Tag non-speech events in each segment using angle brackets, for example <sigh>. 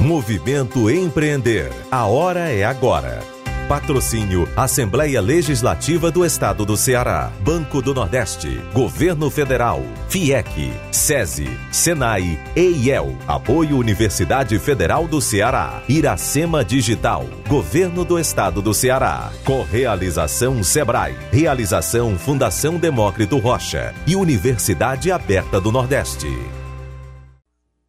Movimento Empreender. A hora é agora. Patrocínio Assembleia Legislativa do Estado do Ceará, Banco do Nordeste, Governo Federal, FIEC, SESI, SENAI, EIEL, Apoio Universidade Federal do Ceará, Iracema Digital, Governo do Estado do Ceará, Correalização Sebrae, Realização Fundação Demócrito Rocha e Universidade Aberta do Nordeste.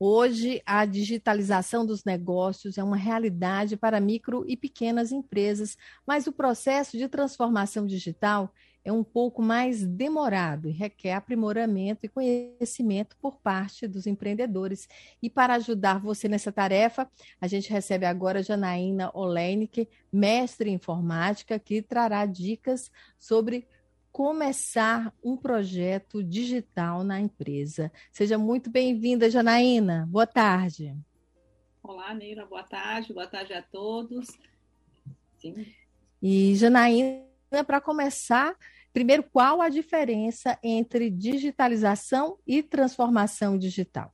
Hoje, a digitalização dos negócios é uma realidade para micro e pequenas empresas, mas o processo de transformação digital é um pouco mais demorado e requer aprimoramento e conhecimento por parte dos empreendedores. E para ajudar você nessa tarefa, a gente recebe agora Janaína Olenik, mestre em informática, que trará dicas sobre começar um projeto digital na empresa. Seja muito bem-vinda, Janaína. Boa tarde. Olá, Neira. Boa tarde. Boa tarde a todos. Sim. E, Janaína, para começar, primeiro, qual a diferença entre digitalização e transformação digital?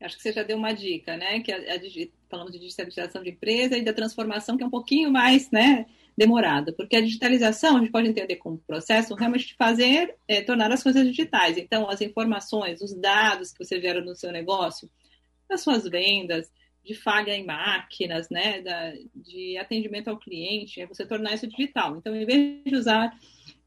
Acho que você já deu uma dica, né? Que a, a, falamos de digitalização de empresa e da transformação, que é um pouquinho mais, né? demorada, porque a digitalização a gente pode entender como processo realmente de fazer, é, tornar as coisas digitais. Então, as informações, os dados que você gera no seu negócio, das suas vendas, de falha em máquinas, né, da, de atendimento ao cliente, é você tornar isso digital. Então, em vez de usar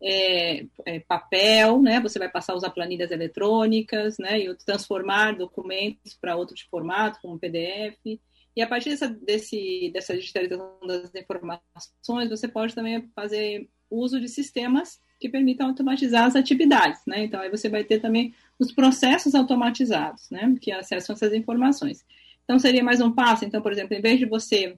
é, é, papel, né, você vai passar a usar planilhas eletrônicas, né, e transformar documentos para outro formato, como PDF. E a partir dessa, desse, dessa digitalização das informações, você pode também fazer uso de sistemas que permitam automatizar as atividades, né? Então, aí você vai ter também os processos automatizados, né? Que acessam essas informações. Então, seria mais um passo. Então, por exemplo, em vez de você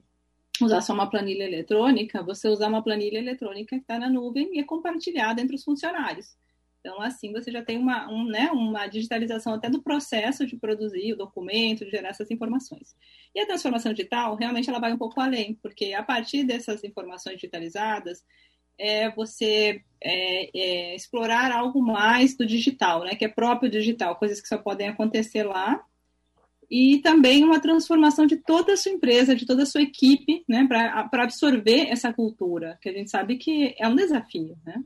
usar só uma planilha eletrônica, você usar uma planilha eletrônica que está na nuvem e é compartilhada entre os funcionários. Então, assim, você já tem uma, um, né, uma digitalização até do processo de produzir o documento, de gerar essas informações. E a transformação digital, realmente, ela vai um pouco além, porque a partir dessas informações digitalizadas, é você é, é, explorar algo mais do digital, né, que é próprio digital, coisas que só podem acontecer lá, e também uma transformação de toda a sua empresa, de toda a sua equipe, né, para absorver essa cultura, que a gente sabe que é um desafio, né?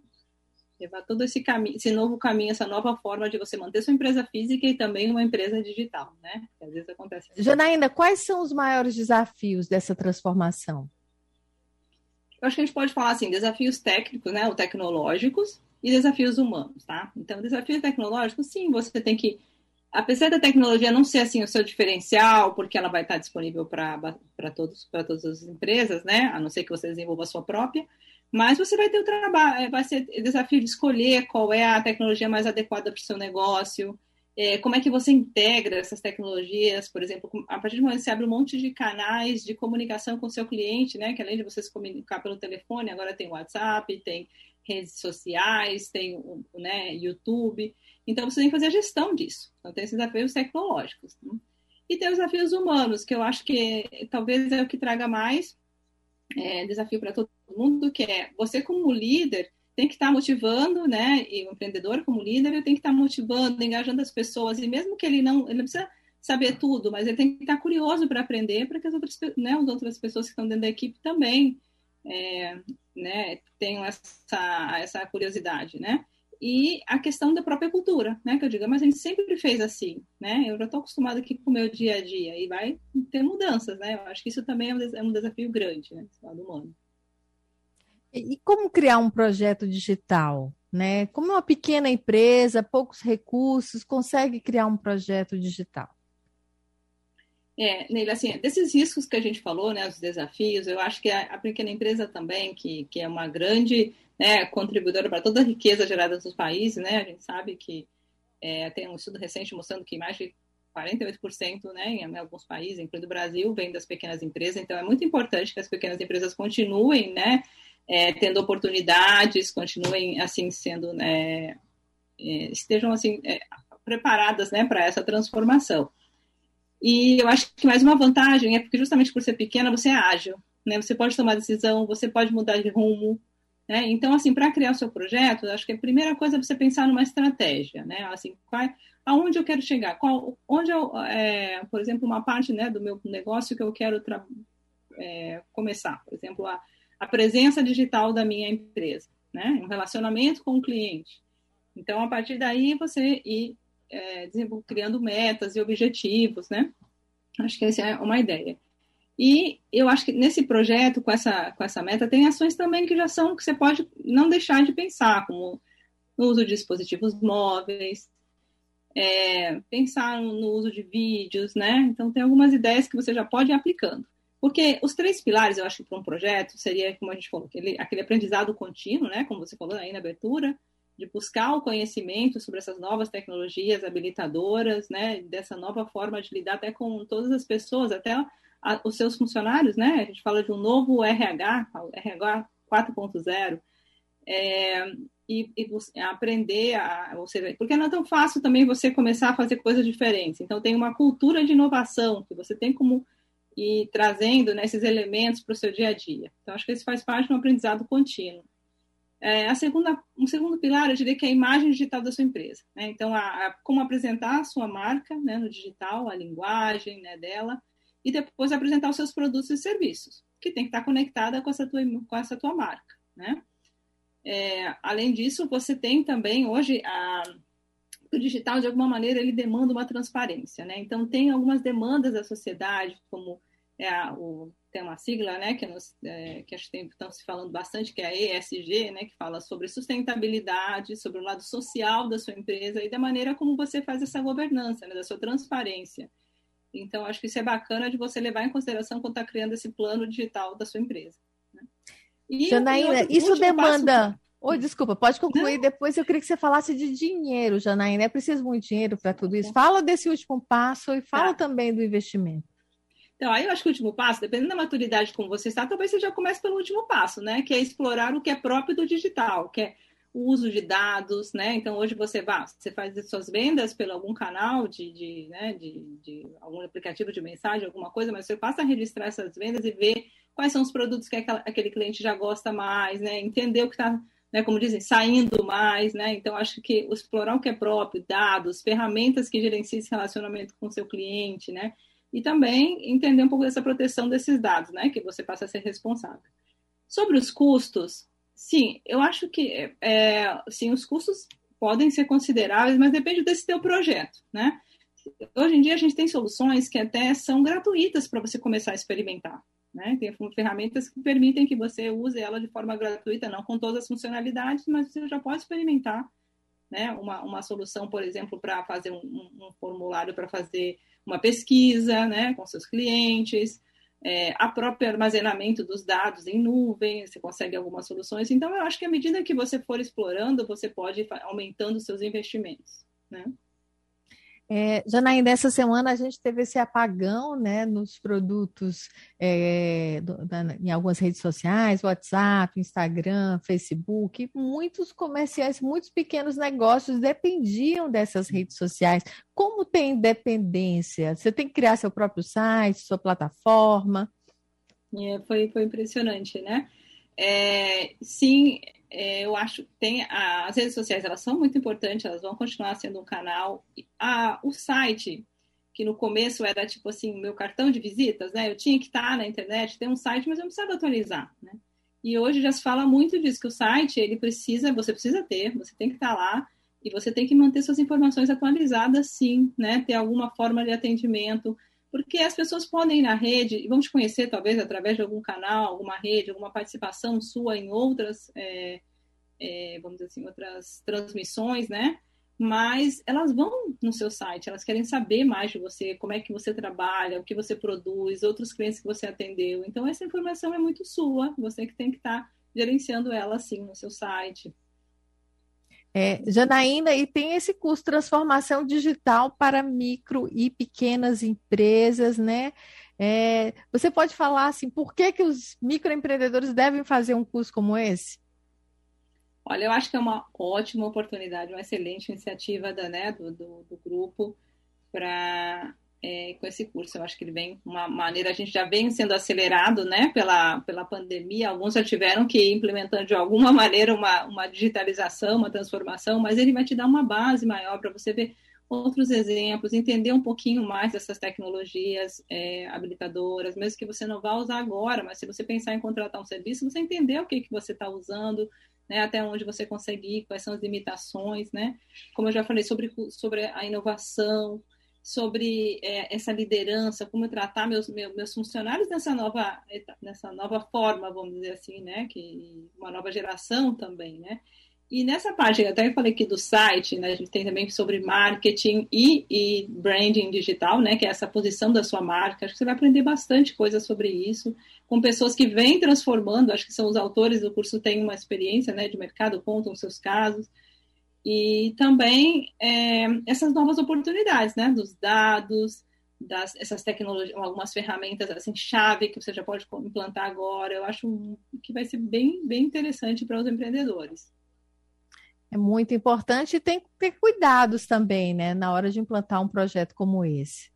levar todo esse caminho, esse novo caminho, essa nova forma de você manter sua empresa física e também uma empresa digital, né? Que às vezes acontece. Assim. Janaína, quais são os maiores desafios dessa transformação? Eu acho que a gente pode falar assim, desafios técnicos, né, ou tecnológicos e desafios humanos, tá? Então, desafios tecnológicos, sim, você tem que apesar da tecnologia não ser assim o seu diferencial, porque ela vai estar disponível para todos para todas as empresas, né? A não ser que você desenvolva a sua própria, mas você vai ter o trabalho, é, vai ser o desafio de escolher qual é a tecnologia mais adequada para o seu negócio, é, como é que você integra essas tecnologias, por exemplo, a partir do momento que você abre um monte de canais de comunicação com o seu cliente, né, que além de você se comunicar pelo telefone, agora tem WhatsApp, tem redes sociais, tem né, YouTube, então você tem que fazer a gestão disso. Então tem esses desafios tecnológicos. Né? E tem os desafios humanos, que eu acho que talvez é o que traga mais é, desafio para todo mundo, que é você como líder tem que estar tá motivando, né? E o empreendedor como líder ele tem que estar tá motivando, engajando as pessoas e mesmo que ele não, ele não precisa saber tudo, mas ele tem que estar tá curioso para aprender, para que as outras, né, as outras pessoas que estão dentro da equipe também, é, né, essa essa curiosidade, né? E a questão da própria cultura, né? Que eu digo, mas a gente sempre fez assim, né? Eu já estou acostumado aqui com o meu dia a dia e vai ter mudanças, né? Eu acho que isso também é um é desafio grande, né? Esse lado humano. E como criar um projeto digital? Né? Como uma pequena empresa, poucos recursos, consegue criar um projeto digital? É, Neila, assim, desses riscos que a gente falou, né, os desafios, eu acho que a, pequena empresa também, que, que é uma grande né, contribuidora para toda a riqueza gerada nos países, né, a gente sabe que é, tem um estudo recente mostrando que mais de 48% né, em alguns países, incluindo o Brasil, vem das pequenas empresas, então é muito importante que as pequenas empresas continuem né, é, tendo oportunidades, continuem assim sendo, né, é, estejam assim é, preparadas né, para essa transformação. E eu acho que mais uma vantagem é porque justamente por ser pequena você é ágil, né? Você pode tomar decisão, você pode mudar de rumo, né? Então, assim, para criar o seu projeto, acho que a primeira coisa é você pensar numa estratégia, né? Assim, qual, aonde eu quero chegar, qual, onde eu, é, por exemplo, uma parte né, do meu negócio que eu quero é, começar, por exemplo, a, a presença digital da minha empresa, né, um relacionamento com o cliente. Então, a partir daí, você ir é, criando metas e objetivos, né? Acho que essa é uma ideia. E eu acho que nesse projeto, com essa, com essa meta, tem ações também que já são que você pode não deixar de pensar, como no uso de dispositivos móveis, é, pensar no uso de vídeos, né? Então, tem algumas ideias que você já pode ir aplicando. Porque os três pilares, eu acho que para um projeto seria, como a gente falou, aquele, aquele aprendizado contínuo, né? Como você falou aí na abertura, de buscar o conhecimento sobre essas novas tecnologias habilitadoras, né? Dessa nova forma de lidar até com todas as pessoas, até a, os seus funcionários, né? A gente fala de um novo RH, RH 4.0, é, e, e aprender a, ou seja, porque não é tão fácil também você começar a fazer coisas diferentes. Então tem uma cultura de inovação que você tem como ir trazendo né, esses elementos para o seu dia a dia. Então acho que isso faz parte de um aprendizado contínuo. É, a segunda, um segundo pilar, eu diria que é a imagem digital da sua empresa. Né? Então, a, a, como apresentar a sua marca né, no digital, a linguagem né, dela, e depois apresentar os seus produtos e serviços, que tem que estar conectada com essa tua, com essa tua marca. Né? É, além disso, você tem também hoje a, o digital, de alguma maneira, ele demanda uma transparência. Né? Então, tem algumas demandas da sociedade, como é o tem uma sigla, né, que, é nos, é, que acho que estão se falando bastante, que é a ESG, né, que fala sobre sustentabilidade, sobre o lado social da sua empresa e da maneira como você faz essa governança, né, da sua transparência. Então, acho que isso é bacana de você levar em consideração quando está criando esse plano digital da sua empresa. Né? E, Janaína, e isso demanda. Passo... Oi, desculpa, pode concluir. Não. Depois eu queria que você falasse de dinheiro, Janaína. É preciso muito dinheiro para tudo isso. Fala desse último passo e fala tá. também do investimento. Então, aí eu acho que o último passo, dependendo da maturidade como você está, talvez você já comece pelo último passo, né? Que é explorar o que é próprio do digital, que é o uso de dados, né? Então, hoje você vai, você faz as suas vendas pelo algum canal de, de, né, de, de algum aplicativo de mensagem, alguma coisa, mas você passa a registrar essas vendas e ver quais são os produtos que aquela, aquele cliente já gosta mais, né? Entender o que está né, como dizem, saindo mais, né? Então, acho que explorar o que é próprio, dados, ferramentas que gerenciem esse relacionamento com o seu cliente, né? E também entender um pouco dessa proteção desses dados, né, que você passa a ser responsável. Sobre os custos, sim, eu acho que é, sim, os custos podem ser consideráveis, mas depende desse teu projeto, né? Hoje em dia a gente tem soluções que até são gratuitas para você começar a experimentar, né? Tem ferramentas que permitem que você use ela de forma gratuita, não com todas as funcionalidades, mas você já pode experimentar, né? Uma, uma solução, por exemplo, para fazer um, um, formulário para fazer uma pesquisa né, com seus clientes, é, a próprio armazenamento dos dados em nuvem, você consegue algumas soluções. Então, eu acho que à medida que você for explorando, você pode ir aumentando os seus investimentos. Né? É, Janaína, essa semana a gente teve esse apagão né, nos produtos é, do, da, em algumas redes sociais, WhatsApp, Instagram, Facebook. Muitos comerciais, muitos pequenos negócios dependiam dessas redes sociais. Como tem dependência? Você tem que criar seu próprio site, sua plataforma? É, foi, foi impressionante, né? É, sim, eu acho que tem a, as redes sociais elas são muito importantes, elas vão continuar sendo um canal. A, o site, que no começo era tipo assim, meu cartão de visitas, né? Eu tinha que estar na internet, ter um site, mas eu não precisava atualizar, né? E hoje já se fala muito disso, que o site, ele precisa, você precisa ter, você tem que estar lá e você tem que manter suas informações atualizadas, sim, né? Ter alguma forma de atendimento, porque as pessoas podem ir na rede e vão te conhecer, talvez, através de algum canal, alguma rede, alguma participação sua em outras, é, é, vamos dizer assim, outras transmissões, né? Mas elas vão no seu site, elas querem saber mais de você, como é que você trabalha, o que você produz, outros clientes que você atendeu. Então, essa informação é muito sua, você que tem que estar tá gerenciando ela, assim, no seu site. É, Janaína, e tem esse curso Transformação Digital para Micro e Pequenas Empresas, né? É, você pode falar assim, por que, que os microempreendedores devem fazer um curso como esse? Olha, eu acho que é uma ótima oportunidade, uma excelente iniciativa da, né, do, do, do grupo para é, com esse curso. Eu acho que ele vem uma maneira, a gente já vem sendo acelerado né, pela, pela pandemia, alguns já tiveram que ir implementando de alguma <laughs> maneira uma, uma digitalização, uma transformação, mas ele vai te dar uma base maior para você ver outros exemplos, entender um pouquinho mais dessas tecnologias é, habilitadoras, mesmo que você não vá usar agora, mas se você pensar em contratar um serviço, você entender o que, que você está usando, né, até onde você consegue ir, quais são as limitações, né? Como eu já falei sobre, sobre a inovação, sobre é, essa liderança, como tratar meus, meus, funcionários nessa nova, nessa nova forma, vamos dizer assim, né? Que uma nova geração também, né? E nessa parte, até eu falei aqui do site, né, a gente tem também sobre marketing e, e, branding digital, né, que é essa posição da sua marca. Acho que você vai aprender bastante coisa sobre isso, com pessoas que vêm transformando, acho que são os autores do curso têm uma experiência né, de mercado, contam seus casos. E também é, essas novas oportunidades, né, dos dados, das, essas tecnologias, algumas ferramentas assim chave que você já pode implantar agora. Eu acho que vai ser bem, bem interessante para os empreendedores. É muito importante e tem que ter cuidados também, né, na hora de implantar um projeto como esse.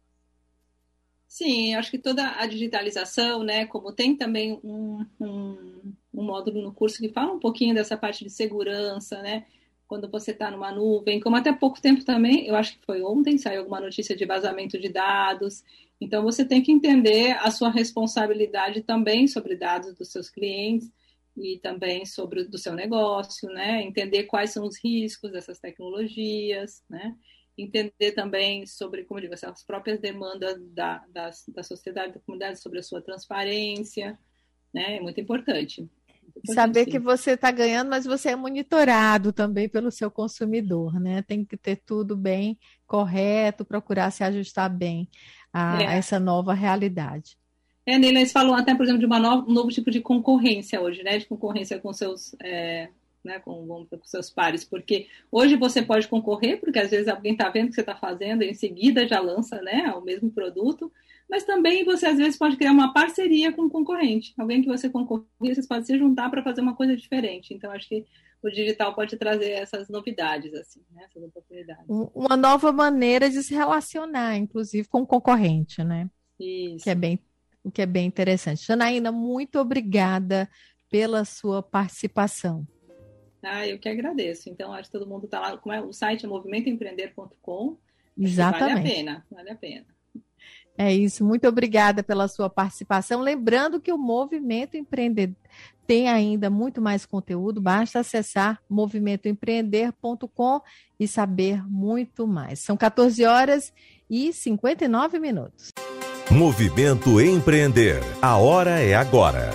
Sim, acho que toda a digitalização, né, como tem também um, um, um módulo no curso que fala um pouquinho dessa parte de segurança, né, quando você está numa nuvem, como até pouco tempo também, eu acho que foi ontem, saiu alguma notícia de vazamento de dados, então você tem que entender a sua responsabilidade também sobre dados dos seus clientes, e também sobre do seu negócio, né? Entender quais são os riscos dessas tecnologias, né? Entender também sobre, como eu digo, as próprias demandas da, da, da sociedade, da comunidade sobre a sua transparência, né? É muito importante. Saber que você está ganhando, mas você é monitorado também pelo seu consumidor, né? Tem que ter tudo bem correto, procurar se ajustar bem a, é. a essa nova realidade. É, Neila, eles falam até, por exemplo, de um novo tipo de concorrência hoje, né? De concorrência com seus, é, né, com, com, seus pares, porque hoje você pode concorrer, porque às vezes alguém está vendo o que você está fazendo e em seguida já lança né, o mesmo produto, mas também você às vezes pode criar uma parceria com um concorrente, alguém que você concorrer, vocês podem se juntar para fazer uma coisa diferente. Então, acho que o digital pode trazer essas novidades, assim, né, essas oportunidades. Uma nova maneira de se relacionar, inclusive, com o concorrente, né? Isso. Que é bem o que é bem interessante. Janaína, muito obrigada pela sua participação. Ah, eu que agradeço. Então, acho que todo mundo está lá. Como é? O site é movimentoempreender.com. Exatamente. Vale a pena, vale a pena. É isso, muito obrigada pela sua participação. Lembrando que o Movimento Empreender tem ainda muito mais conteúdo, basta acessar movimentoempreender.com e saber muito mais. São 14 horas e 59 minutos. Movimento Empreender. A hora é agora.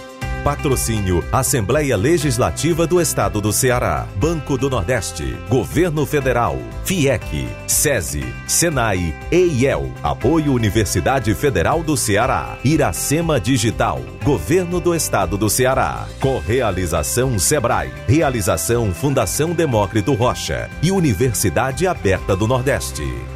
Patrocínio Assembleia Legislativa do Estado do Ceará, Banco do Nordeste, Governo Federal, FIEC, SESI, SENAI, EIEL, Apoio Universidade Federal do Ceará, Iracema Digital, Governo do Estado do Ceará, Correalização Sebrae, Realização Fundação Demócrito Rocha e Universidade Aberta do Nordeste.